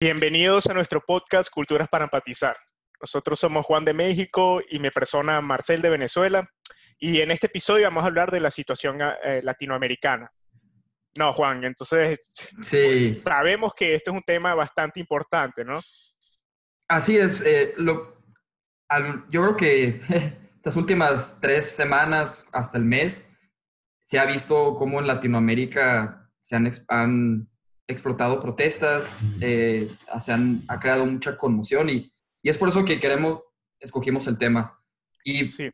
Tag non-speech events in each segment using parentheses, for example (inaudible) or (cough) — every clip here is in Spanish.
Bienvenidos a nuestro podcast Culturas para Empatizar. Nosotros somos Juan de México y mi persona Marcel de Venezuela. Y en este episodio vamos a hablar de la situación eh, latinoamericana. No, Juan, entonces sí. sabemos que este es un tema bastante importante, ¿no? Así es. Eh, lo, yo creo que (laughs) estas últimas tres semanas hasta el mes se ha visto cómo en Latinoamérica se han, han explotado protestas, eh, se han, ha creado mucha conmoción y, y, es por eso que queremos, escogimos el tema. Y, sí.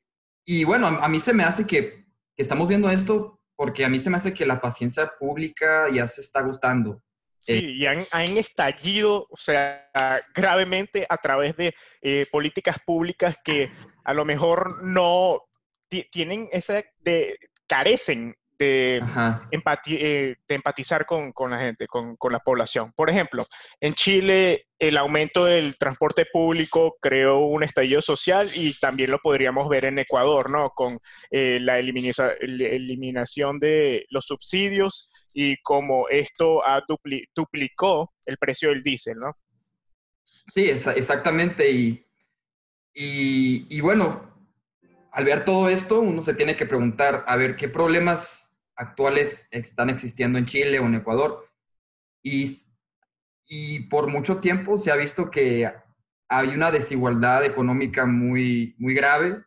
y bueno, a, mí se me hace que, que, estamos viendo esto porque a mí se me hace que la paciencia pública ya se está agotando. Sí, eh, y han, han, estallido, o sea, gravemente a través de eh, políticas públicas que a lo mejor no tienen esa, de, carecen de, eh, de empatizar con, con, la gente, con, con, la población. Por ejemplo, en Chile el aumento del transporte público creó un estallido social y también lo podríamos ver en Ecuador, ¿no? Con eh, la eliminación de los subsidios y como esto dupli duplicó el precio del diésel, ¿no? Sí, exactamente. Y, y, y bueno, al ver todo esto, uno se tiene que preguntar, a ver, ¿qué problemas actuales están existiendo en Chile o en Ecuador? Y, y por mucho tiempo se ha visto que hay una desigualdad económica muy, muy grave,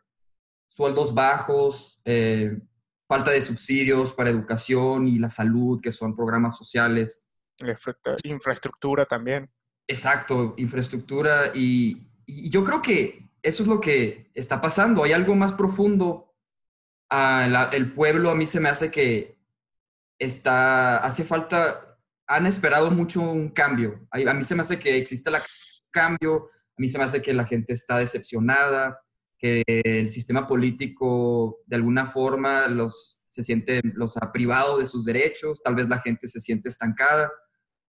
sueldos bajos, eh, falta de subsidios para educación y la salud, que son programas sociales. Infraestructura también. Exacto, infraestructura. Y, y yo creo que eso es lo que está pasando. Hay algo más profundo. Ah, el pueblo a mí se me hace que está, hace falta, han esperado mucho un cambio. A, mí se me hace que existe el cambio, a mí se me hace que la gente está decepcionada, que el sistema político de alguna forma los, se siente, los ha privado de sus derechos, tal vez la gente se siente estancada.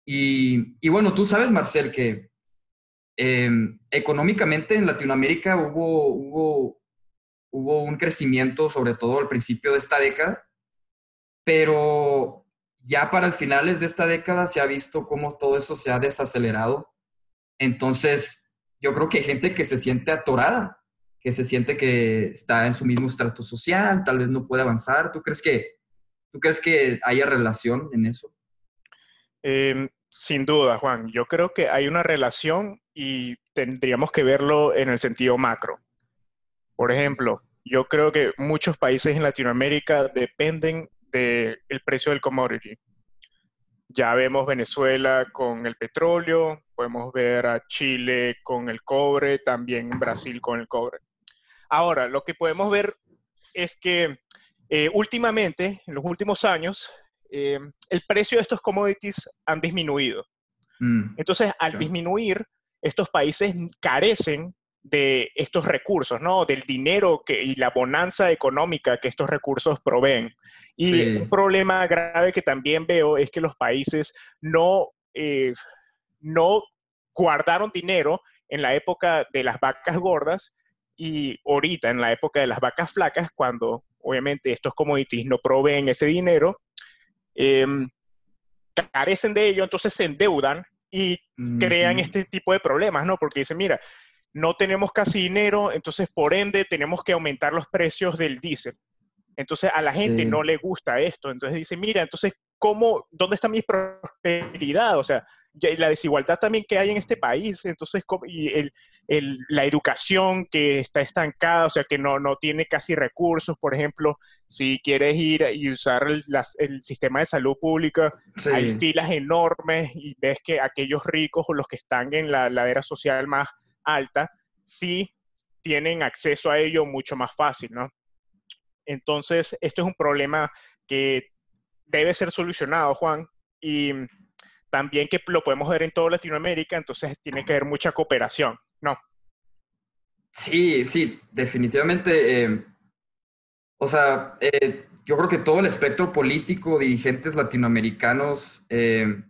Y, y bueno, tú sabes, Marcel, que Em, económicamente en Latinoamérica hubo, hubo, hubo un crecimiento, sobre todo al principio de esta década, pero ya para el finales de esta década se ha visto cómo todo eso se ha desacelerado. Entonces, yo creo que hay gente que se siente atorada, que se siente que está en su mismo estrato social, tal vez no puede avanzar. ¿Tú crees que, tú crees que haya relación en eso? Eh, sin duda, Juan. Yo creo que hay una relación y tendríamos que verlo en el sentido macro. Por ejemplo, yo creo que muchos países en Latinoamérica dependen del precio del commodity. Ya vemos Venezuela con el petróleo, podemos ver a Chile con el cobre, también Brasil con el cobre. Ahora, lo que podemos ver es que eh, últimamente, en los últimos años, eh, el precio de estos commodities han disminuido. Mm, Entonces, al disminuir, estos países carecen de estos recursos, ¿no? Del dinero que, y la bonanza económica que estos recursos proveen. Y un problema grave que también veo es que los países no, eh, no guardaron dinero en la época de las vacas gordas y ahorita en la época de las vacas flacas, cuando obviamente estos commodities no proveen ese dinero, Em, carecen de ello, entonces se endeudan y crean este tipo de problemas, ¿no? Porque dicen, mira, no tenemos casi dinero, entonces por ende tenemos que aumentar los precios del diésel. Entonces a la gente no le gusta esto, entonces dice, mira, entonces, ¿cómo, dónde está mi prosperidad? O sea, la desigualdad también que hay en este país, entonces, y el, el, la educación que está estancada, o sea, que no, no tiene casi recursos, por ejemplo, si quieres ir y usar el, el sistema de salud pública, hay filas enormes y ves que aquellos ricos o los que están en la ladera social más alta, sí tienen acceso a ello mucho más fácil, ¿no? Entonces, esto es un problema que debe ser solucionado, Juan, y también que lo podemos ver en toda Latinoamérica, entonces tiene que haber mucha cooperación, ¿no? Sí, sí, definitivamente. Eh, o sea, eh, yo creo que todo el espectro político, dirigentes latinoamericanos, eh,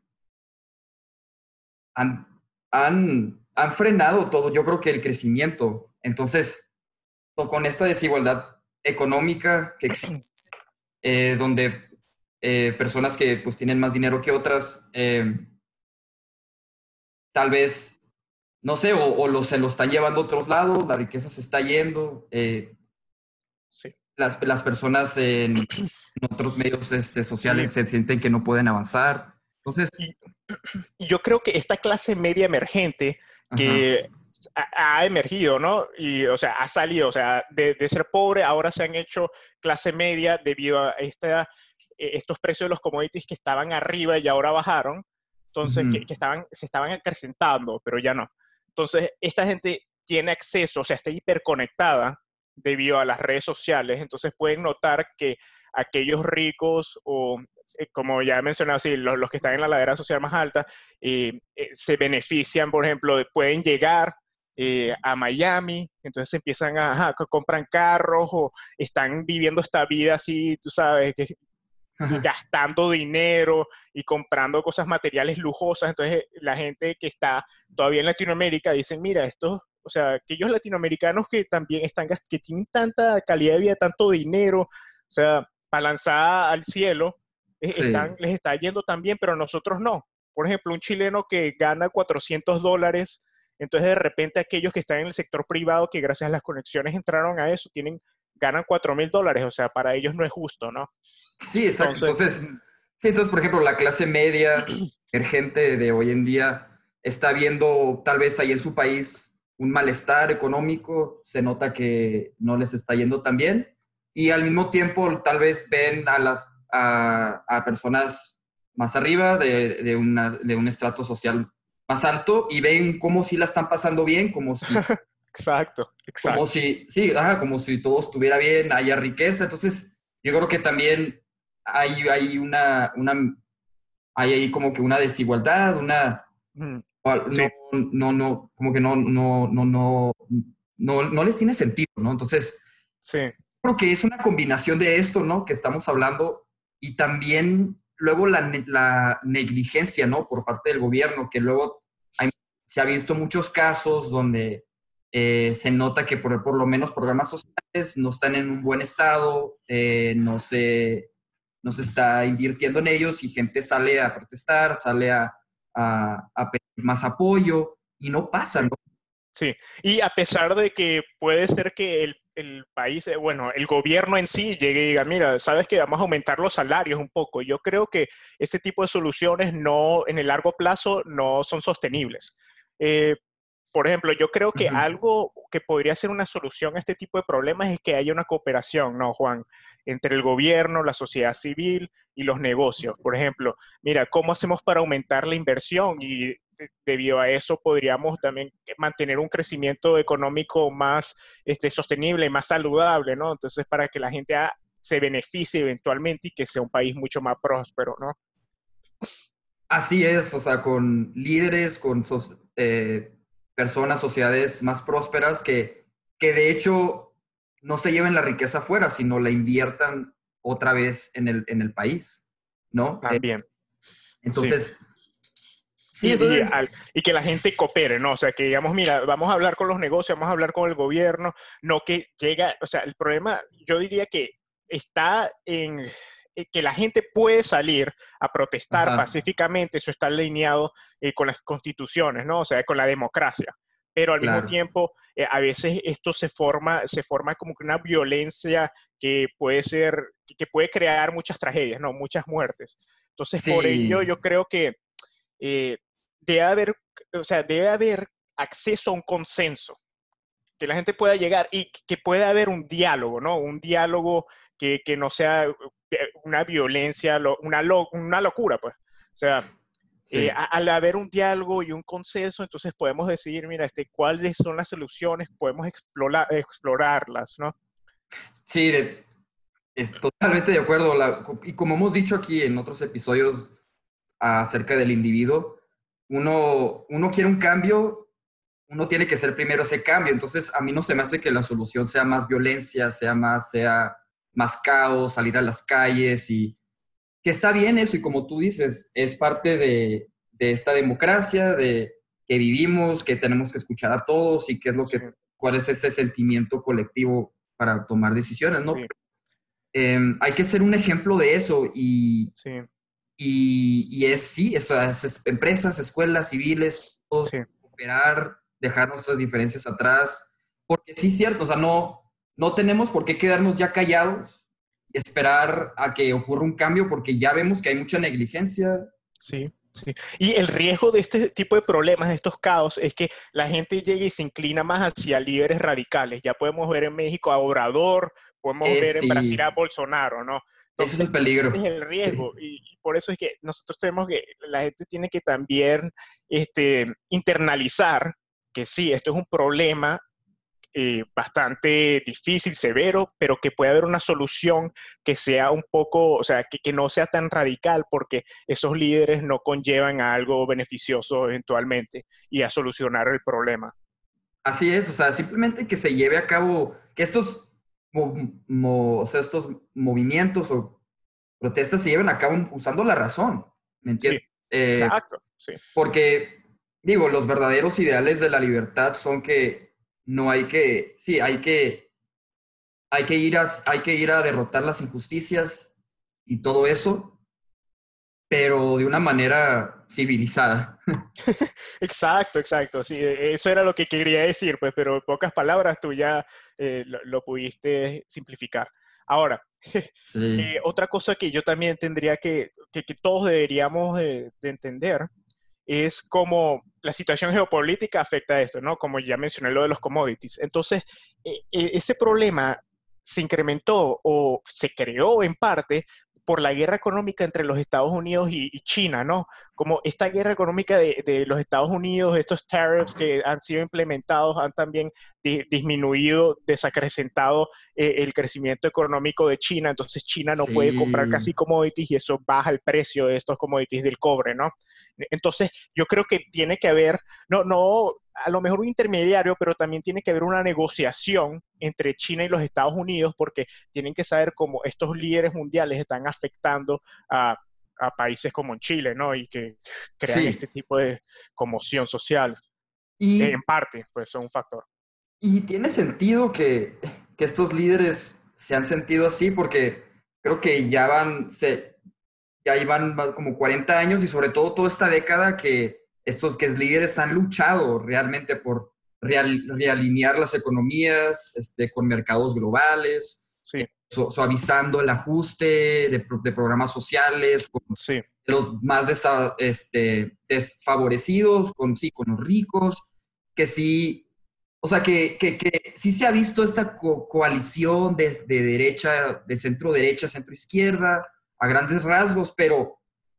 han, han, han, frenado todo, yo creo que el crecimiento. Entonces, con esta desigualdad económica que existe, donde eh, personas que pues tienen más dinero que otras, eh, tal vez, no sé, o, se lo están llevando a otros lados, la riqueza se está yendo. Eh, sí. las, las, personas en, otros medios este, sociales se sienten que no pueden avanzar. Entonces... Y, (clears throat) yo creo que esta clase media emergente que ha, emergido, ¿no? Y, o sea, ha salido, o sea, de, ser pobre, ahora se han hecho clase media debido a esta, estos precios de los commodities que estaban arriba y ahora bajaron, entonces, que, estaban, se estaban acrecentando, pero ya no. Entonces, esta gente tiene acceso, o sea, está hiperconectada debido a las redes sociales, entonces pueden notar que aquellos ricos o eh, como ya he mencionado, sí, los, que están en la ladera social más alta, eh, eh, se benefician, por ejemplo, pueden llegar a Miami, entonces empiezan a, comprar carros o están viviendo esta vida así, tú sabes, que, gastando dinero y comprando cosas materiales lujosas. Entonces la gente que está todavía en Latinoamérica dicen, mira, estos, o sea, aquellos latinoamericanos que también están, que tienen tanta calidad de vida, tanto dinero, o sea, balanzada al cielo, están, les está yendo también, pero nosotros no. Por ejemplo, un chileno que gana 400 dólares, entonces de repente aquellos que están en el sector privado, que gracias a las conexiones entraron a eso, tienen, ganan 4 mil dólares, o sea, para ellos no es justo, ¿no? Sí, exacto. Entonces, sí, entonces, por ejemplo, la clase media, (clears throat) emergente de hoy en día, está viendo tal vez ahí en su país un malestar económico, se nota que no les está yendo tan bien, y al mismo tiempo tal vez ven a las a, personas más arriba de, de, un estrato social más alto y ven cómo si la están pasando bien, como si... (laughs) exacto, exacto. Como si, sí, como si todo estuviera bien, haya riqueza. Entonces, yo creo que también hay, hay una, una, hay ahí como que una desigualdad, una... no, no, no, como que no, no, no, no, no, no les tiene sentido, ¿no? Entonces, sí. creo que es una combinación de esto, ¿no? Que estamos hablando y también luego la, negligencia, ¿no? Por parte del gobierno, que luego se ha visto muchos casos donde eh, se nota que por, lo menos programas sociales no están en un buen estado, eh, no, se, no se está invirtiendo en ellos y gente sale a protestar, sale a, pedir más apoyo y no pasa, ¿no? Sí, y a pesar de que puede ser que el el país, eh, bueno, el gobierno en sí llegue y diga, mira, sabes que vamos a aumentar los salarios un poco. Yo creo que ese tipo de soluciones no, en el largo plazo, no son sostenibles. Por ejemplo, yo creo que algo que podría ser una solución a este tipo de problemas es que haya una cooperación, ¿no, Juan? Entre el gobierno, la sociedad civil y los negocios. Por ejemplo, mira, ¿cómo hacemos para aumentar la inversión? Y debido a eso podríamos también mantener un crecimiento económico más este, sostenible, más saludable, ¿no? Entonces, para que la gente se beneficie eventualmente y que sea un país mucho más próspero, ¿no? Así es, o sea, con líderes, con eh, personas, sociedades más prósperas que, que de hecho no se lleven la riqueza afuera, sino la inviertan otra vez en el, en el país, ¿no? También. entonces, Sí, y, que la gente coopere, ¿no? O sea, que digamos, mira, vamos a hablar con los negocios, vamos a hablar con el gobierno, no que llega, o sea, el problema, yo diría que está en eh, que la gente puede salir a protestar pacíficamente, eso está alineado eh, con las constituciones, ¿no? O sea, con la democracia. Pero al mismo tiempo, eh, a veces esto se forma, se forma como una violencia que puede ser, que puede crear muchas tragedias, ¿no? Muchas muertes. Entonces, por ello, yo creo que debe haber, o sea, debe haber acceso a un consenso, que la gente pueda llegar y que pueda haber un diálogo, ¿no? Un diálogo que, que no sea eh, una violencia, una, una locura, pues. O sea, eh, al haber un diálogo y un consenso, entonces podemos decidir, mira, este, cuáles son las soluciones, podemos explorar, explorarlas, ¿no? Sí, es totalmente de acuerdo. y como hemos dicho aquí en otros episodios acerca del individuo, uno, uno quiere un cambio, uno tiene que ser primero ese cambio. Entonces, a mí no se me hace que la solución sea más violencia, sea más, sea más caos, salir a las calles y que está bien eso y como tú dices, es parte de, esta democracia, de que vivimos, que tenemos que escuchar a todos y qué es lo que, cuál es ese sentimiento colectivo para tomar decisiones, ¿no? Em, hay que ser un ejemplo de eso y, y, es, sí, esas empresas, escuelas, civiles, todos cooperar, dejar nuestras diferencias atrás, porque sí es cierto, o sea, no, no tenemos por qué quedarnos ya callados y esperar a que ocurra un cambio, porque ya vemos que hay mucha negligencia. Sí. Sí. Y el riesgo de este tipo de problemas, de estos caos, es que la gente llegue y se inclina más hacia líderes radicales. Ya podemos ver en México a Obrador, podemos eh, ver en Brasil a Bolsonaro, ¿no? Ese es el peligro. Es el riesgo. Y, por eso es que nosotros tenemos que, la gente tiene que también este, internalizar que sí, esto es un problema eh, bastante difícil, severo, pero que puede haber una solución que sea un poco, o sea, que, que, no sea tan radical porque esos líderes no conllevan a algo beneficioso eventualmente y a solucionar el problema. Así es, o sea, simplemente que se lleve a cabo, que estos o sea, estos movimientos o protestas se lleven a cabo usando la razón, ¿me entiendes? Eh, exacto, sí. Porque, digo, los verdaderos ideales de la libertad son que no hay que, sí, hay que, hay que ir a, hay que ir a derrotar las injusticias y todo eso, pero de una manera civilizada. (laughs) exacto, exacto. Sí, e, eso era lo que quería decir, pues, pero en pocas palabras tú ya eh, lo, pudiste simplificar. Ahora, (laughs) eh, otra cosa que yo también tendría que, que, todos deberíamos de, entender es cómo la situación geopolítica afecta a esto, ¿no? Como ya mencioné lo de los commodities. Entonces, e, e, ese problema se incrementó o se creó en parte por la guerra económica entre los Estados Unidos y, China, ¿no? Como esta guerra económica de, los Estados Unidos, estos tariffs que han sido implementados han también disminuido, desacrecentado eh, el crecimiento económico de China, entonces China no puede comprar casi commodities y eso baja el precio de estos commodities del cobre, ¿no? Entonces, yo creo que tiene que haber, no, no, a lo mejor un intermediario, pero también tiene que haber una negociación entre China y los Estados Unidos porque tienen que saber cómo estos líderes mundiales están afectando a, países como en Chile, ¿no? Y que crean este tipo de conmoción social. Y, en parte, pues son un factor. Y tiene sentido que, que, estos líderes se han sentido así porque creo que ya van, se, ya iban como 40 años y sobre todo toda esta década que estos que líderes han luchado realmente por realinear las economías este, con mercados globales, suavizando el ajuste de, programas sociales, con los más este, desfavorecidos, con, sí, con los ricos, que sí, o sea, que, que, sí se ha visto esta coalición desde derecha, de centro derecha, centro izquierda, a grandes rasgos, pero,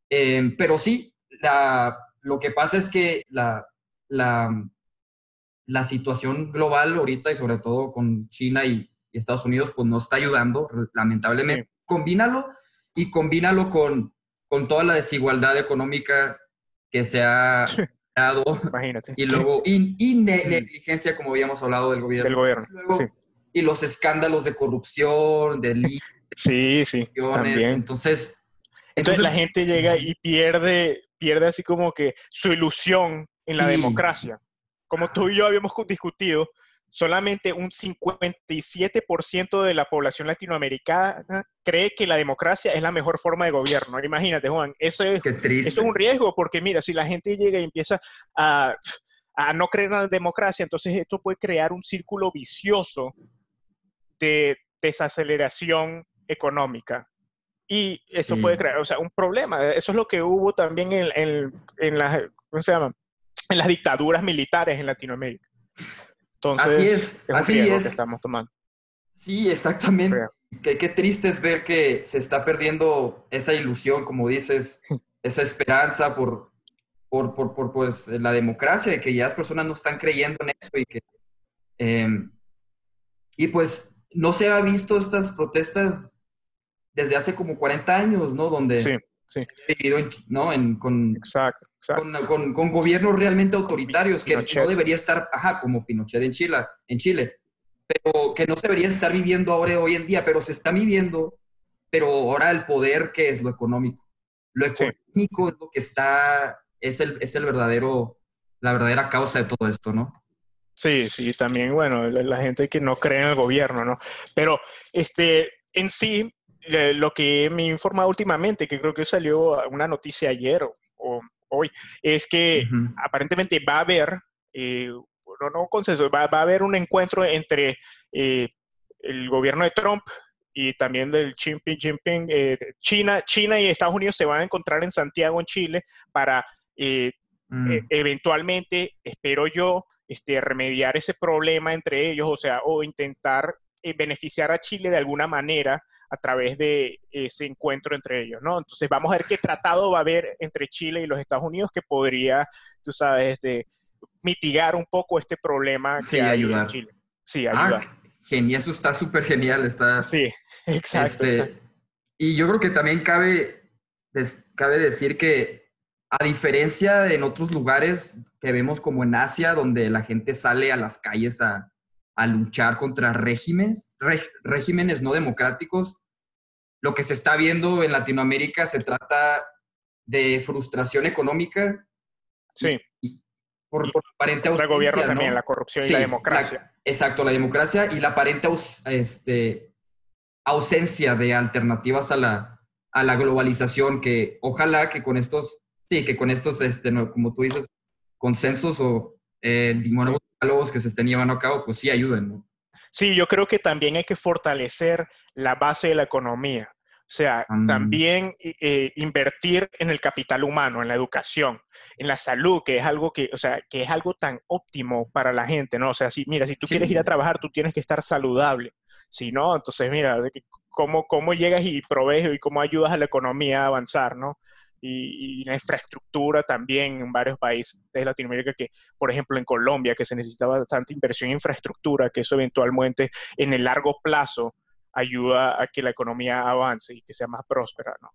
eh, pero sí, la, lo que pasa es que la, la, situación global ahorita y sobre todo con China y, Estados Unidos, pues no está ayudando, lamentablemente. Combínalo y combínalo con, con toda la desigualdad económica que se ha dado. Imagínate. Y luego, (clears throat) y, negligencia, como habíamos hablado del gobierno. Del gobierno, Y los escándalos de corrupción, de Sí, sí. También. Entonces, entonces, la gente llega y pierde, pierde así como que su ilusión en la democracia. Como tú y yo habíamos discutido, solamente un 57% de la población latinoamericana cree que la democracia es la mejor forma de gobierno. Imagínate, Juan, eso es, eso es un riesgo, porque mira, si la gente llega y empieza a, a no creer en la democracia, entonces esto puede crear un círculo vicioso de desaceleración económica. Y esto puede crear, o sea, un problema. Eso es lo que hubo también en, en, las, ¿cómo se llama? En las dictaduras militares en Latinoamérica. Entonces, así es, así es. Que estamos tomando. Sí, exactamente. Qué, qué triste es ver que se está perdiendo esa ilusión, como dices, (laughs) esa esperanza por, por, por, por pues, la democracia y que ya las personas no están creyendo en eso y que... Em, y pues no se ha visto estas protestas desde hace como 40 años, ¿no? Donde sí, sí. ¿no? En, con, exacto, Con, con, gobiernos realmente autoritarios que no debería estar, ajá, como Pinochet en Chile, en Chile, pero que no se debería estar viviendo ahora hoy en día, pero se está viviendo, pero ahora el poder que es lo económico. Lo económico es lo que está, es el, es el verdadero, la verdadera causa de todo esto, ¿no? Sí, sí, también, bueno, la, la gente que no cree en el gobierno, ¿no? Pero, este, en sí, lo que me he informado últimamente, que creo que salió una noticia ayer o, hoy, es que aparentemente va a haber, eh, no, no consenso, va, a haber un encuentro entre eh, el gobierno de Trump y también del Xi Jinping, eh, China, China y Estados Unidos se van a encontrar en Santiago, en Chile, para mm. eventualmente, espero yo, este, remediar ese problema entre ellos, o sea, o intentar beneficiar a Chile de alguna manera a través de ese encuentro entre ellos, ¿no? Entonces vamos a ver qué tratado va a haber entre Chile y los Estados Unidos que podría, tú sabes, este, mitigar un poco este problema que hay en Chile. Sí, ah, ayudar. genial, eso está súper genial, está... Sí, (laughs) exacto, este, Y yo creo que también cabe, cabe decir que a diferencia de en otros lugares que vemos como en Asia, donde la gente sale a las calles a, a luchar contra regímenes, regímenes no democráticos. Lo que se está viendo en Latinoamérica se trata de frustración económica. Sí. por, por, aparente ausencia. El gobierno también, la corrupción y la democracia. exacto, la democracia y la aparente este, ausencia de alternativas a la, a la globalización que ojalá que con estos, sí, que con estos, este, como tú dices, consensos o eh, diálogos que se estén llevando a cabo, pues sí ayuden, ¿no? Sí, yo creo que también hay que fortalecer la base de la economía. O sea, también eh, invertir en el capital humano, en la educación, en la salud, que es algo que, o sea, que es algo tan óptimo para la gente, ¿no? O sea, si, mira, si tú quieres ir a trabajar, tú tienes que estar saludable. Si no, entonces, mira, cómo, cómo llegas y provees y cómo ayudas a la economía a avanzar, ¿no? Y, la infraestructura también en varios países de Latinoamérica, que por ejemplo en Colombia, que se necesitaba bastante inversión en infraestructura, que eso eventualmente en el largo plazo ayuda a que la economía avance y que sea más próspera, ¿no?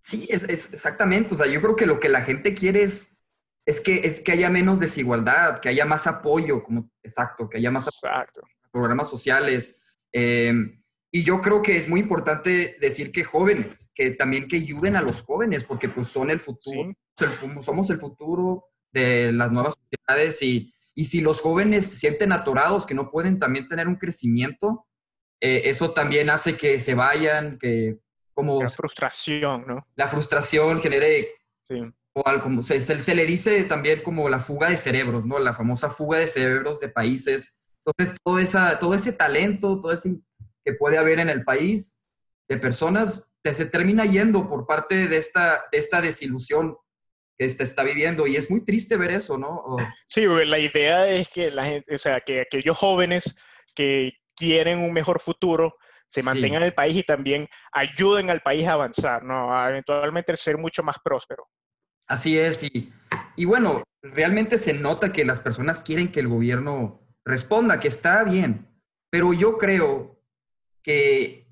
Sí, es, exactamente. O sea, yo creo que lo que la gente quiere es, es, que, es que haya menos desigualdad, que haya más apoyo, como exacto, que haya más exacto. programas sociales. Eh, y yo creo que es muy importante decir que jóvenes, que también que ayuden a los jóvenes, porque pues son el futuro, somos el futuro de las nuevas sociedades y, y, si los jóvenes se sienten atorados, que no pueden también tener un crecimiento, eh, eso también hace que se vayan, que como... La frustración, ¿no? La frustración genere... O algo, como se, se, le dice también como la fuga de cerebros, ¿no? La famosa fuga de cerebros de países. Entonces, todo, esa, todo ese talento, todo ese que puede haber en el país de personas, se termina yendo por parte de esta, de esta desilusión que se está viviendo y es muy triste ver eso, ¿no? Sí, la idea es que la gente, o sea, que aquellos jóvenes que quieren un mejor futuro se mantengan en el país y también ayuden al país a avanzar, ¿no? A eventualmente ser mucho más próspero. Así es, y, y bueno, realmente se nota que las personas quieren que el gobierno responda, que está bien, pero yo creo que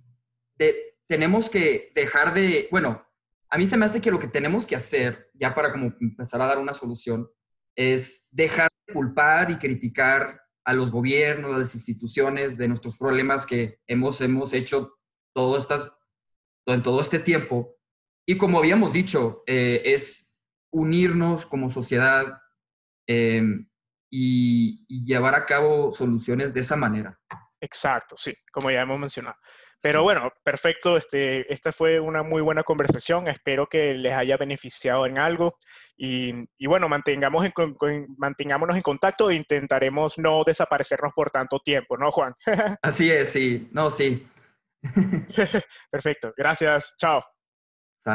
tenemos que dejar de, bueno, a mí se me hace que lo que tenemos que hacer, ya para como empezar a dar una solución, es dejar de culpar y criticar a los gobiernos, a las instituciones de nuestros problemas que hemos, hemos hecho todo estas, en todo este tiempo. Y como habíamos dicho, eh, es unirnos como sociedad em, y llevar a cabo soluciones de esa manera. Exacto, sí, como ya hemos mencionado. Pero bueno, perfecto. Este, esta fue una muy buena conversación. Espero que les haya beneficiado en algo. Y, bueno, mantengamos en, mantengámonos en contacto e intentaremos no desaparecernos por tanto tiempo, ¿no, Juan? (laughs) Así es, sí. No, sí. (laughs) perfecto. Gracias. Chao.